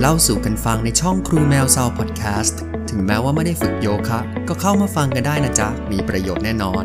เล่าสู่กันฟังในช่องครูแมวซาวพอดแคสต์ ถึงแม้ว่าไม่ได้ฝึกโยคะ ก็เข้ามาฟังกันได้นะจ๊ะ มีประโยชน์แน่นอน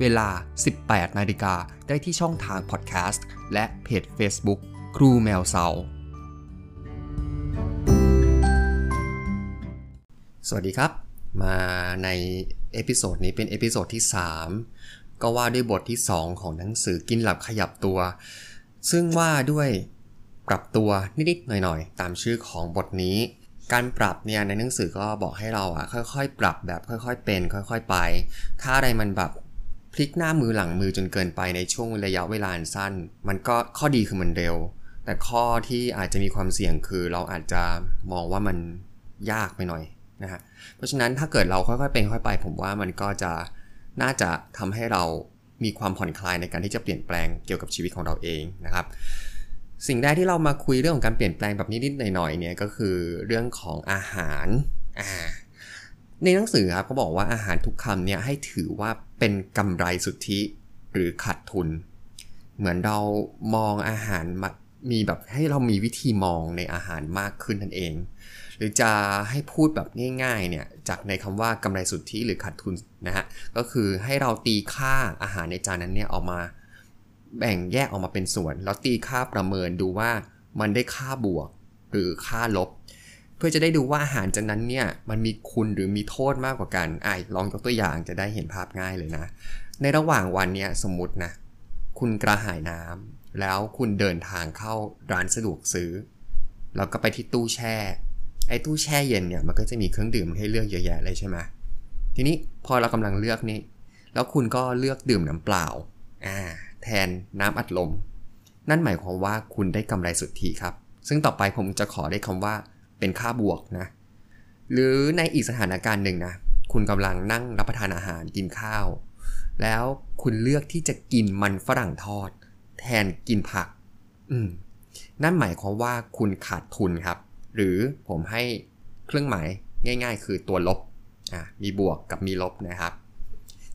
เวลา 18 นาฬิกาได้ที่ช่องทางพอดแคสต์และเพจ Facebook ครูแมวเซาสวัสดีครับ มาใน episode นี้เป็น episode ที่ 3 ก็ว่าด้วยบทที่ 2 ของหนังสือกินหลับขยับตัว ซึ่งว่าด้วยปรับตัวนิดๆหน่อยๆ ตามชื่อของบทนี้ การปรับเนี่ยในหนังสือก็บอกให้เราอะค่อยๆ ปรับแบบค่อยๆเป็น ค่อยๆไป ถ้าอะไรมันแบบ พลิกหน้ามือหลังมือจนเกินไปในช่วงระยะเวลาสั้น มันก็ข้อดีคือมันเร็ว แต่ข้อที่อาจจะมีความเสี่ยงคือเราอาจจะมองว่ามันยากไปหน่อยนะฮะเพราะฉะนั้นถ้าเกิดเราค่อยๆเป็นค่อยไป ผมว่ามันก็จะน่าจะทำให้เรามีความผ่อนคลายในการที่จะเปลี่ยนแปลงเกี่ยวกับชีวิตของเราเองนะครับ สิ่งแรกที่เรามาคุยเรื่องของการเปลี่ยนแปลงแบบนิดๆหน่อยๆเนี่ยก็คือเรื่องของอาหารอ่า ในหนังสือครับเขาบอกว่าอาหารทุกคำเนี่ยให้ถือว่าเป็นกำไรสุทธิหรือขาดทุน เหมือนเรามองอาหารมีแบบให้เรามีวิธีมองในอาหารมากขึ้นนั่นเอง หรือจะให้พูดแบบง่ายๆเนี่ยจากในคำว่ากำไรสุทธิหรือขาดทุนนะฮะก็คือให้เราตีค่าอาหารในจานนั้นเนี่ยออกมาแบ่งแยกออกมาเป็นส่วน แล้วตีค่าประเมินดูว่ามันได้ค่าบวกหรือค่าลบ พื่อจะได้ดูว่าอาหารจานนั้นเนี่ยมันมีคุณหรือมีโทษมากกว่ากันไอ่ลองยกตัวอย่างจะได้เห็นภาพง่ายเลยนะ ในระหว่างวันเนี่ยสมมตินะ คุณกระหายน้ำแล้วคุณเดินทางเข้าร้านสะดวกซื้อ แล้วก็ไปที่ตู้แช่ ไอ้ตู้แช่เย็นเนี่ยมันก็จะมีเครื่องดื่มให้เลือกเยอะแยะเลยใช่ไหมทีนี้พอเรากำลังเลือกนี่แล้วคุณก็เลือกดื่มน้ำเปล่าอ่าแทนน้ำอัดลม นั่นหมายความว่าคุณได้กำไรสุทธิครับ ซึ่งต่อไปผมจะขอได้คำว่า เป็นค่าบวกนะ หรือในอีกสถานการณ์หนึ่งนะ คุณกำลังนั่งรับประทานอาหารกินข้าว แล้วคุณเลือกที่จะกินมันฝรั่งทอด แทนกินผัก อืม นั่นหมายความว่าคุณขาดทุนครับ หรือผมให้เครื่องหมายง่าย ๆ คือตัวลบ อ่ามีบวกกับมีลบนะครับ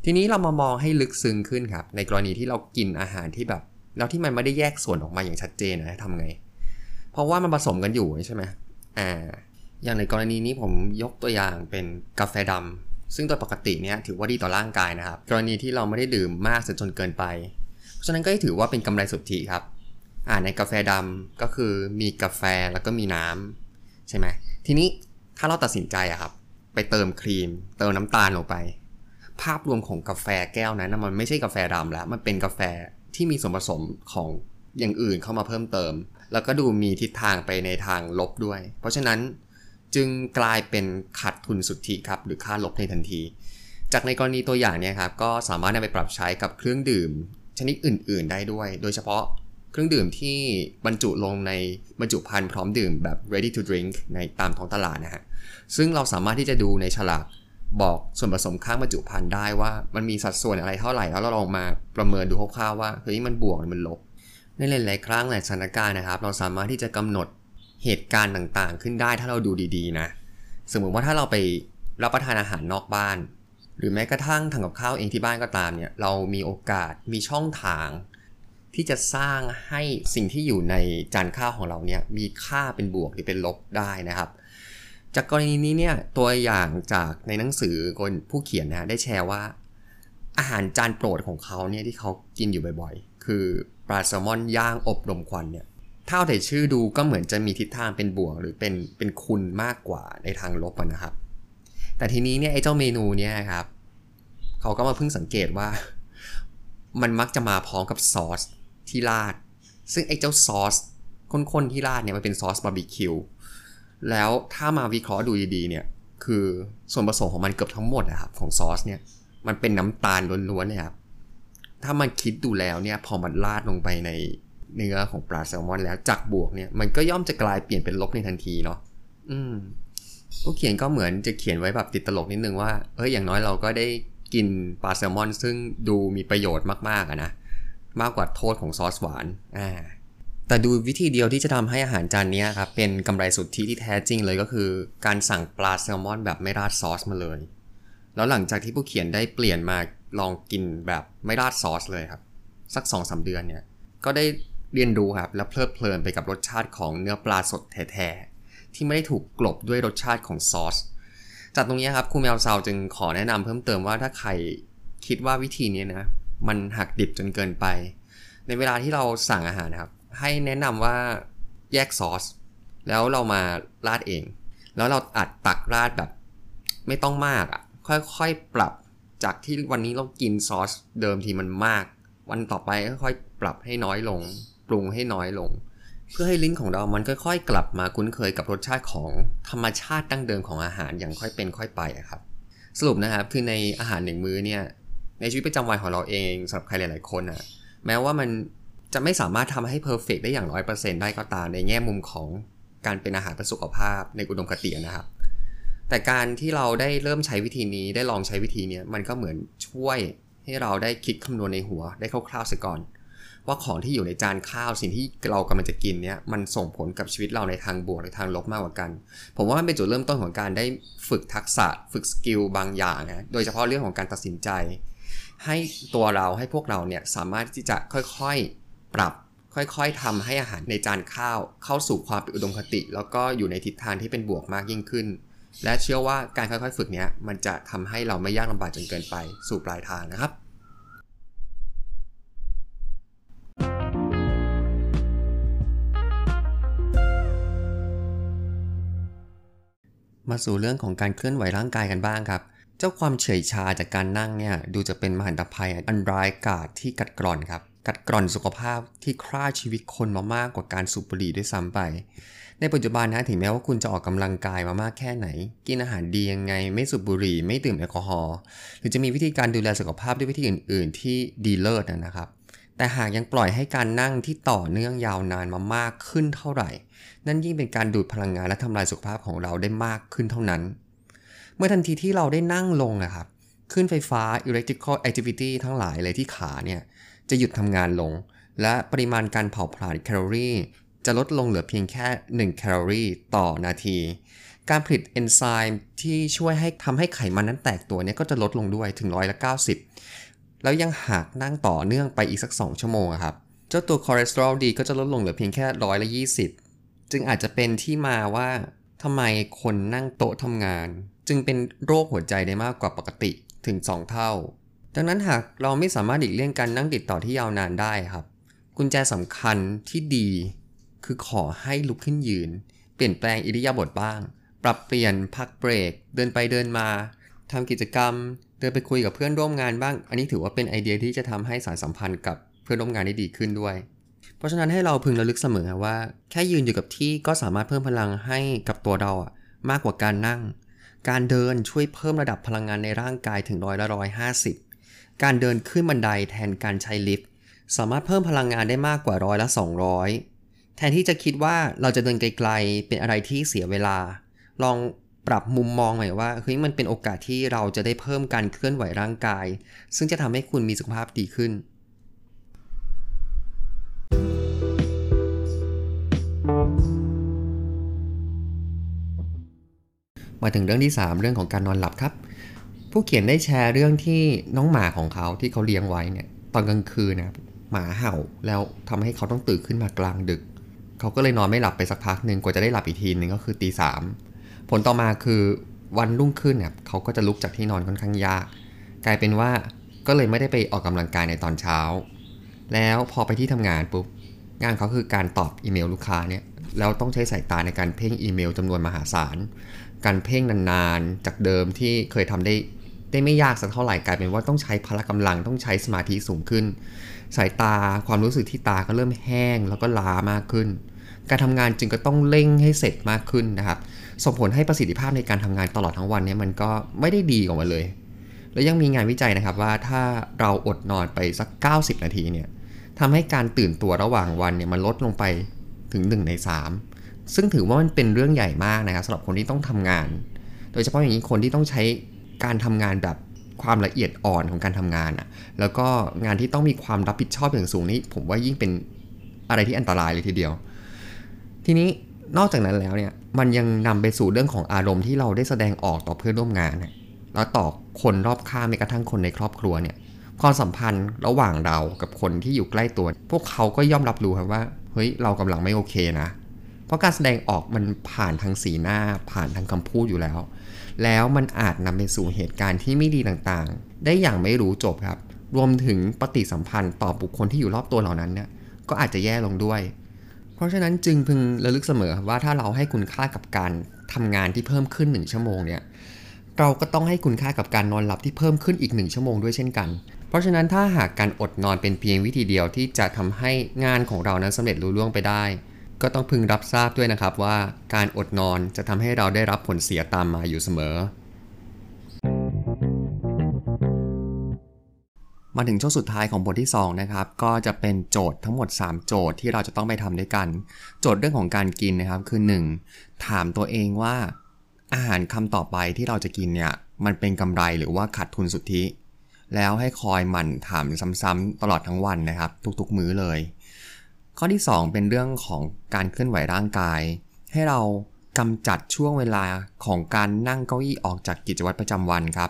ทีนี้เรามามองให้ลึกซึ้งขึ้นครับ ในกรณีที่เรากินอาหารที่แบบ แล้วที่มันไม่ได้แยกส่วนออกมาอย่างชัดเจนนะทำไง เพราะว่ามันผสมกันอยู่ใช่ไหม อ่าอย่างในกรณีนี้ผมยกตัวอย่างเป็นกาแฟดำซึ่งโดยปกติเนี่ยถือว่าดีต่อร่างกายนะครับ กรณีที่เราไม่ได้ดื่มมากจนเกินไป เพราะฉะนั้นก็ถือว่าเป็นกำไรสุทธิครับอ่าในกาแฟดำก็คือมีกาแฟแล้วก็มีน้ำใช่ไหมทีนี้ถ้าเราตัดสินใจอะครับ ไปเติมครีม เติมน้ำตาลลงไป ภาพรวมของกาแฟแก้วนั้นมันไม่ใช่กาแฟดำแล้ว มันเป็นกาแฟที่มีส่วนผสมของอย่างอื่นเข้ามาเพิ่มเติม แล้วก็ดูมีทิศทางไปในทางลบด้วย เพราะฉะนั้นจึงกลายเป็นขาดทุนสุทธิครับหรือค่าลบในทันที จากในกรณีตัวอย่างเนี่ยครับก็สามารถนำไปปรับใช้กับเครื่องดื่ม ชนิดอื่น ๆ ได้ด้วย โดยเฉพาะเครื่องดื่มที่บรรจุลงในบรรจุภัณฑ์พร้อมดื่มแบบ ready to drink ในตามท้องตลาดนะฮะซึ่งเราสามารถที่จะดูในฉลากบอกส่วนผสมข้างบรรจุภัณฑ์ได้ว่ามันมีสัดส่วนอะไรเท่าไหร่แล้วเราลองมาประเมินดูคร่าวๆว่าเฮ้ยมันบวกหรือมันลบ ในหลาย ๆ ครั้งหลายสถานการณ์นะครับ เราสามารถที่จะกำหนดเหตุการณ์ต่างๆ ขึ้นได้ถ้าเราดูดีๆ นะ สมมติว่าถ้าเราไปรับประทานอาหารนอกบ้าน หรือแม้กระทั่งทำกับข้าวเองที่บ้านก็ตามเนี่ย เรามีโอกาสมีช่องทาง ที่จะสร้างให้สิ่งที่อยู่ในจานข้าวของเราเนี่ยมีค่าเป็นบวกหรือเป็นลบได้นะครับ จากกรณีนี้เนี่ยตัวอย่างจากในหนังสือคนผู้เขียนนะได้แชร์ว่า อาหารจานโปรดของเขาเนี่ยที่เขากินอยู่บ่อย ๆ คือ ปลาแซลมอนย่างอบรมควันเนี่ยถ้าแต่ชื่อดูก็เหมือนจะมีทิศทางเป็นบวกหรือเป็นเป็นคุณมากกว่าในทางลบนะครับ แต่ทีนี้เนี่ยไอ้เจ้าเมนูเนี่ยครับเขาก็มาเพิ่งสังเกตว่า มันมักจะมาพร้อมกับซอสที่ราด ซึ่งไอ้เจ้าซอสข้นๆที่ราดเนี่ยมันเป็นซอสบาร์บีคิวแล้วถ้ามาวิเคราะห์ดูดีๆเนี่ยคือส่วนผสมของมันเกือบทั้งหมดนะครับของซอสเนี่ยมันเป็นน้ำตาลล้วนๆเลยครับ ถ้ามันคิดดูแล้วเนี่ยพอมันราดลงไปในเนื้อของปลาแซลมอนแล้วจากบวกเนี่ยมันก็ย่อมจะกลายเปลี่ยนเป็นลบในทันทีเนาะอืมผู้เขียนก็เหมือนจะเขียนไว้แบบติดตลกนิดนึงว่าเอ้ยอย่างน้อยเราก็ได้กินปลาแซลมอน ซึ่งดูมีประโยชน์มากๆอะนะมากกว่าโทษของซอสหวานอ่าแต่ดูวิธีเดียวที่จะทำให้อาหารจานนี้ครับเป็นกำไรสุทธิที่แท้จริงเลยก็คือ การสั่งปลาแซลมอนแบบไม่ราดซอสมาเลย แล้วหลังจากที่ผู้เขียนได้เปลี่ยนมาลองกินแบบไม่ราดซอสเลยครับ สัก2อสาเดือนเนี่ย ก็ได้เรียนรู้ครับ และเพลิดเพลินไปกับรสชาติของเนื้อปลาสดแท้ๆที่ไม่ได้ถูกกลบด้วยรสชาติของซอส จากตรงนี้ครับครูแมวซาวจึงขอแนะนำเพิ่มเติมว่าถ้าใครคิดว่าวิธีนี้นะ มันหักดิบจนเกินไป ในเวลาที่เราสั่งอาหารนะครับ ให้แนะนำว่าแยกซอส แล้วเรามาราดเอง แล้วเราอัดตักราดแบบ ไม่ต้องมากอะ ค่อยๆปรับจากที่วันนี้เรากินซอสเดิมทีมันมาก วันต่อไปค่อยๆปรับให้น้อยลง ปรุงให้น้อยลง เพื่อให้ลิ้นของเรามันค่อยๆ กลับมาคุ้นเคยกับรสชาติของธรรมชาติดั้งเดิมของอาหารอย่างค่อยเป็นค่อยไปครับ สรุปนะครับคือในอาหารหนึ่งมื้อเนี่ยในชีวิตประจำวันของเราเองสำหรับใครหลาย ๆคนอะแม้ว่ามันจะไม่สามารถทำให้เพอร์เฟกได้อย่างร้อยเปอร์เซ็นต์ได้ก็ตามในแง่มุมของการเป็นอาหารเพื่อสุขภาพในอุดมคตินะครับ แต่การที่เราได้เริ่มใช้วิธีนี้ได้ลองใช้วิธีนี้มันก็เหมือนช่วยให้เราได้คิดคำนวณในหัวได้คร่าวๆเสียก่อน ว่าของที่อยู่ในจานข้าวสิ่งที่เรากำลังจะกินเนี่ยมันส่งผลกับชีวิตเราในทางบวกหรือทางลบมากกว่ากัน ผมว่ามันเป็นจุดเริ่มต้นของการได้ฝึกทักษะ ฝึกสกิลบางอย่างนะโดยเฉพาะเรื่องของการตัดสินใจ ให้ตัวเราให้พวกเราเนี่ยสามารถที่จะค่อยๆปรับค่อยๆทำให้อาหารในจานข้าว เข้าสู่ความเป็นอุดมคติ แล้วก็อยู่ในทิศทางที่เป็นบวกมากยิ่งขึ้น และเชื่อว่าการค่อยๆฝึกเนี้ยมันจะทำให้เราไม่ยากลำบากจนเกินไปสู่ปลายทางนะครับ มาสู่เรื่องของการเคลื่อนไหวร่างกายกันบ้างครับ เจ้าความเฉยชาจากการนั่งเนี่ยดูจะเป็นมหันตภัยอันร้ายกาจที่กัดกร่อนครับ กัดกร่อนสุขภาพที่ฆ่าชีวิตคนมามากกว่าการสูบบุหรี่ด้วยซ้ำไป ในปัจจุบันนะถึงแม้ว่าคุณจะออกกำลังกายมามากแค่ไหน กินอาหารดียังไง ไม่สูบบุหรี่ ไม่ดื่มแอลกอฮอล์หรือจะมีวิธีการดูแลสุขภาพด้วยวิธีอื่น ๆ ที่ดีเลิศนะครับ แต่หากยังปล่อยให้การนั่งที่ต่อเนื่องยาวนานมามากขึ้นเท่าไหร่ นั่นยิ่งเป็นการดูดพลังงานและทำลายสุขภาพของเราได้มากขึ้นเท่านั้น เมื่อทันทีที่เราได้นั่งลงนะครับขึ้นไฟฟ้า electrical activity ทั้งหลายเลยที่ขาเนี่ยจะหยุดทำงานลง และปริมาณการเผาผลาญแคลอรี่ จะลดลงเหลือเพียงแค่ 1 แคลอรี่ต่อนาที การผลิตเอนไซม์ที่ช่วยให้ทำให้ไขมันนั้นแตกตัวเนี่ยก็จะลดลงด้วยถึงร้อยละ90 แล้วยังหากนั่งต่อเนื่องไปอีกสัก 2 ชั่วโมงครับ เจ้าตัวคอเลสเตอรอลดีก็จะลดลงเหลือเพียงแค่ร้อยละ20 จึงอาจจะเป็นที่มาว่าทำไมคนนั่งโต๊ะทำงาน จึงเป็นโรคหัวใจได้มากกว่าปกติถึง 2 เท่า ดังนั้นหากเราไม่สามารถหลีกเลี่ยงการนั่งติดต่อที่ยาวนานได้ครับ กุญแจสำคัญที่ดี คือขอให้ลุกขึ้นยืน เปลี่ยนแปลงอิริยาบถบ้าง ปรับเปลี่ยนพักเบรก เดินไปเดินมาทำกิจกรรม เดินไปคุยกับเพื่อนร่วมงานบ้าง อันนี้ถือว่าเป็นไอเดียที่จะทำให้สายสัมพันธ์กับเพื่อนร่วมงานได้ดีขึ้นด้วย เพราะฉะนั้นให้เราพึงระลึกเสมอว่า แค่ยืนอยู่กับที่ก็สามารถเพิ่มพลังให้กับตัวเราอะมากกว่าการนั่ง การเดินช่วยเพิ่มระดับพลังงานในร่างกายถึงร้อยละร้อยห้าสิบการเดินขึ้นบันไดแทนการใช้ลิฟต์สามารถเพิ่มพลังงานได้มากกว่าร้อยละ200 แทนที่จะคิดว่าเราจะเดินไกลๆ เป็นอะไรที่เสียเวลา ลองปรับมุมมองใหม่ว่าเฮ้ยมันเป็นโอกาสที่เราจะได้เพิ่มการเคลื่อนไหวร่างกาย ซึ่งจะทำให้คุณมีสุขภาพดีขึ้น มาถึงเรื่องที่ 3 เรื่องของการนอนหลับครับ ผู้เขียนได้แชร์เรื่องที่น้องหมาของเขาที่เขาเลี้ยงไว้เนี่ยตอนกลางคืนนะหมาเห่าแล้วทำให้เขาต้องตื่นขึ้นมากลางดึก เขาก็เลยนอนไม่หลับไปสักพักหนึ่งกว่าจะได้หลับอีกทีหนึ่งก็คือตีสามผลต่อมาคือวันรุ่งขึ้นเนี่ยเขาก็จะลุกจากที่นอนค่อนข้างยาก กลายเป็นว่าก็เลยไม่ได้ไปออกกำลังกายในตอนเช้า แล้วพอไปที่ทำงานปุ๊บงานเขาคือการตอบอีเมลลูกค้าเนี่ยแล้วต้องใช้สายตาในการเพ่งอีเมลจำนวนมหาศาล การเพ่งนานๆ จากเดิมที่เคยทำได้ ได้ไม่ยากสักเท่าไหร่กลายเป็นว่าต้องใช้พละกำลังต้องใช้สมาธิสูงขึ้น สายตาความรู้สึกที่ตาก็เริ่มแห้งแล้วก็ล้ามากขึ้น การทำงานจึงก็ต้องเร่งให้เสร็จมากขึ้นนะครับส่งผลให้ประสิทธิภาพในการทำงานตลอดทั้งวันเนี้มันก็ไม่ได้ดีออกมาเลย แล้วยังมีงานวิจัยนะครับว่าถ้าเราอดนอนไปสัก 90 นาทีเนี่ยทำให้การตื่นตัวระหว่างวันเนี่ยมันลดลงไปถึง 1 ใน 3 ซึ่งถือว่ามันเป็นเรื่องใหญ่มากนะครับสำหรับคนที่ต้องทำงาน โดยเฉพาะอย่างนี้คนที่ต้องใช้ การทำงานแบบความละเอียดอ่อนของการทำงานอะ่ะ แล้วก็งานที่ต้องมีความรับผิดชอบอย่างสูงนี่ผมว่ายิ่งเป็นอะไรที่อันตรายเลยทีเดียว ทีนี้นอกจากนั้นแล้วเนี่ย มันยังนำไปสู่เรื่องของอารมณ์ที่เราได้แสดงออกต่อเพื่อนร่วมงาน แล้วต่อคนรอบข้างแม้กระทั่งคนในครอบครัวเนี่ย ความสัมพันธ์ระหว่างเรากับคนที่อยู่ใกล้ตัว พวกเขาก็ย่อมรับรู้ครับว่า เฮ้ย เรากำลังไม่โอเคนะ เพราะการแสดงออกมันผ่านทางสีหน้าผ่านทางคำพูดอยู่แล้ว แล้วมันอาจนำไปสู่เหตุการณ์ที่ไม่ดีต่างๆ ได้อย่างไม่รู้จบครับ รวมถึงปฏิสัมพันธ์ต่อบุคคลที่อยู่รอบตัวเหล่านั้นเนี่ยก็อาจจะแย่ลงด้วย เพราะฉะนั้นจึงพึงระลึกเสมอว่าถ้าเราให้คุณค่ากับการทำงานที่เพิ่มขึ้น 1 ชั่วโมงเนี่ยเราก็ต้องให้คุณค่ากับการนอนหลับที่เพิ่มขึ้นอีก 1 ชั่วโมงด้วยเช่นกัน เพราะฉะนั้นถ้าหากการอดนอนเป็นเพียงวิธีเดียวที่จะทำให้งานของเรานั้นสำเร็จรุ่ล่วงไปได้ ก็ต้องพึงรับทราบด้วยนะครับว่าการอดนอนจะทำให้เราได้รับผลเสียตามมาอยู่เสมอ มาถึงช่วงสุดท้ายของบทที่ 2 นะครับ ก็จะเป็นโจทย์ทั้งหมด 3 โจทย์ที่เราจะต้องไปทำด้วยกัน โจทย์เรื่องของการกินนะครับคือ 1. ถามตัวเองว่า อาหารคำต่อไปที่เราจะกินเนี่ยมันเป็นกำไรหรือว่าขาดทุนสุทธิ แล้วให้คอยหมั่นถามซ้ำๆตลอดทั้งวันนะครับ ทุกๆ มื้อเลย ข้อที่ 2 เป็นเรื่องของการเคลื่อนไหวร่างกาย ให้เรากำจัดช่วงเวลาของการนั่งเก้าอี้ออกจากกิจวัตรประจำวันครับ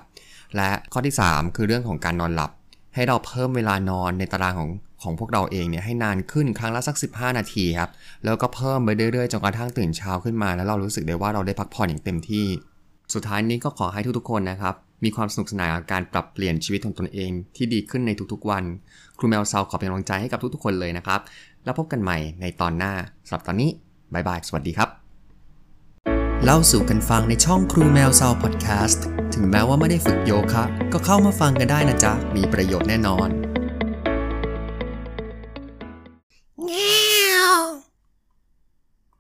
และข้อที่ 3 คือเรื่องของการนอนหลับ ให้เราเพิ่มเวลานอนในตารางของของพวกเราเองเนี่ยให้นานขึ้นครั้งละสัก 15 นาทีครับ แล้วก็เพิ่มไปเรื่อยๆจนกระทั่งตื่นเช้าขึ้นมา แล้วเรารู้สึกได้ว่าเราได้พักผ่อนอย่างเต็มที่ สุดท้ายนี้ก็ขอให้ทุกๆคนนะครับ มีความสนุกสนานกับการปรับเปลี่ยนชีวิตของตนเองที่ดีขึ้นในทุกๆวัน ครูแมวซาวขอเป็นกำลังใจให้กับทุกๆคนเลยนะครับ แล้วพบกันใหม่ในตอนหน้าสำหรับตอนนี้บายบาย สวัสดีครับ เล่าสู่กันฟังในช่องครูแมวซาวพอดแคสต์ถึงแม้ว่าไม่ได้ฝึกโยคะ ก็เข้ามาฟังกันได้นะจ๊ะ มีประโยชน์แน่นอน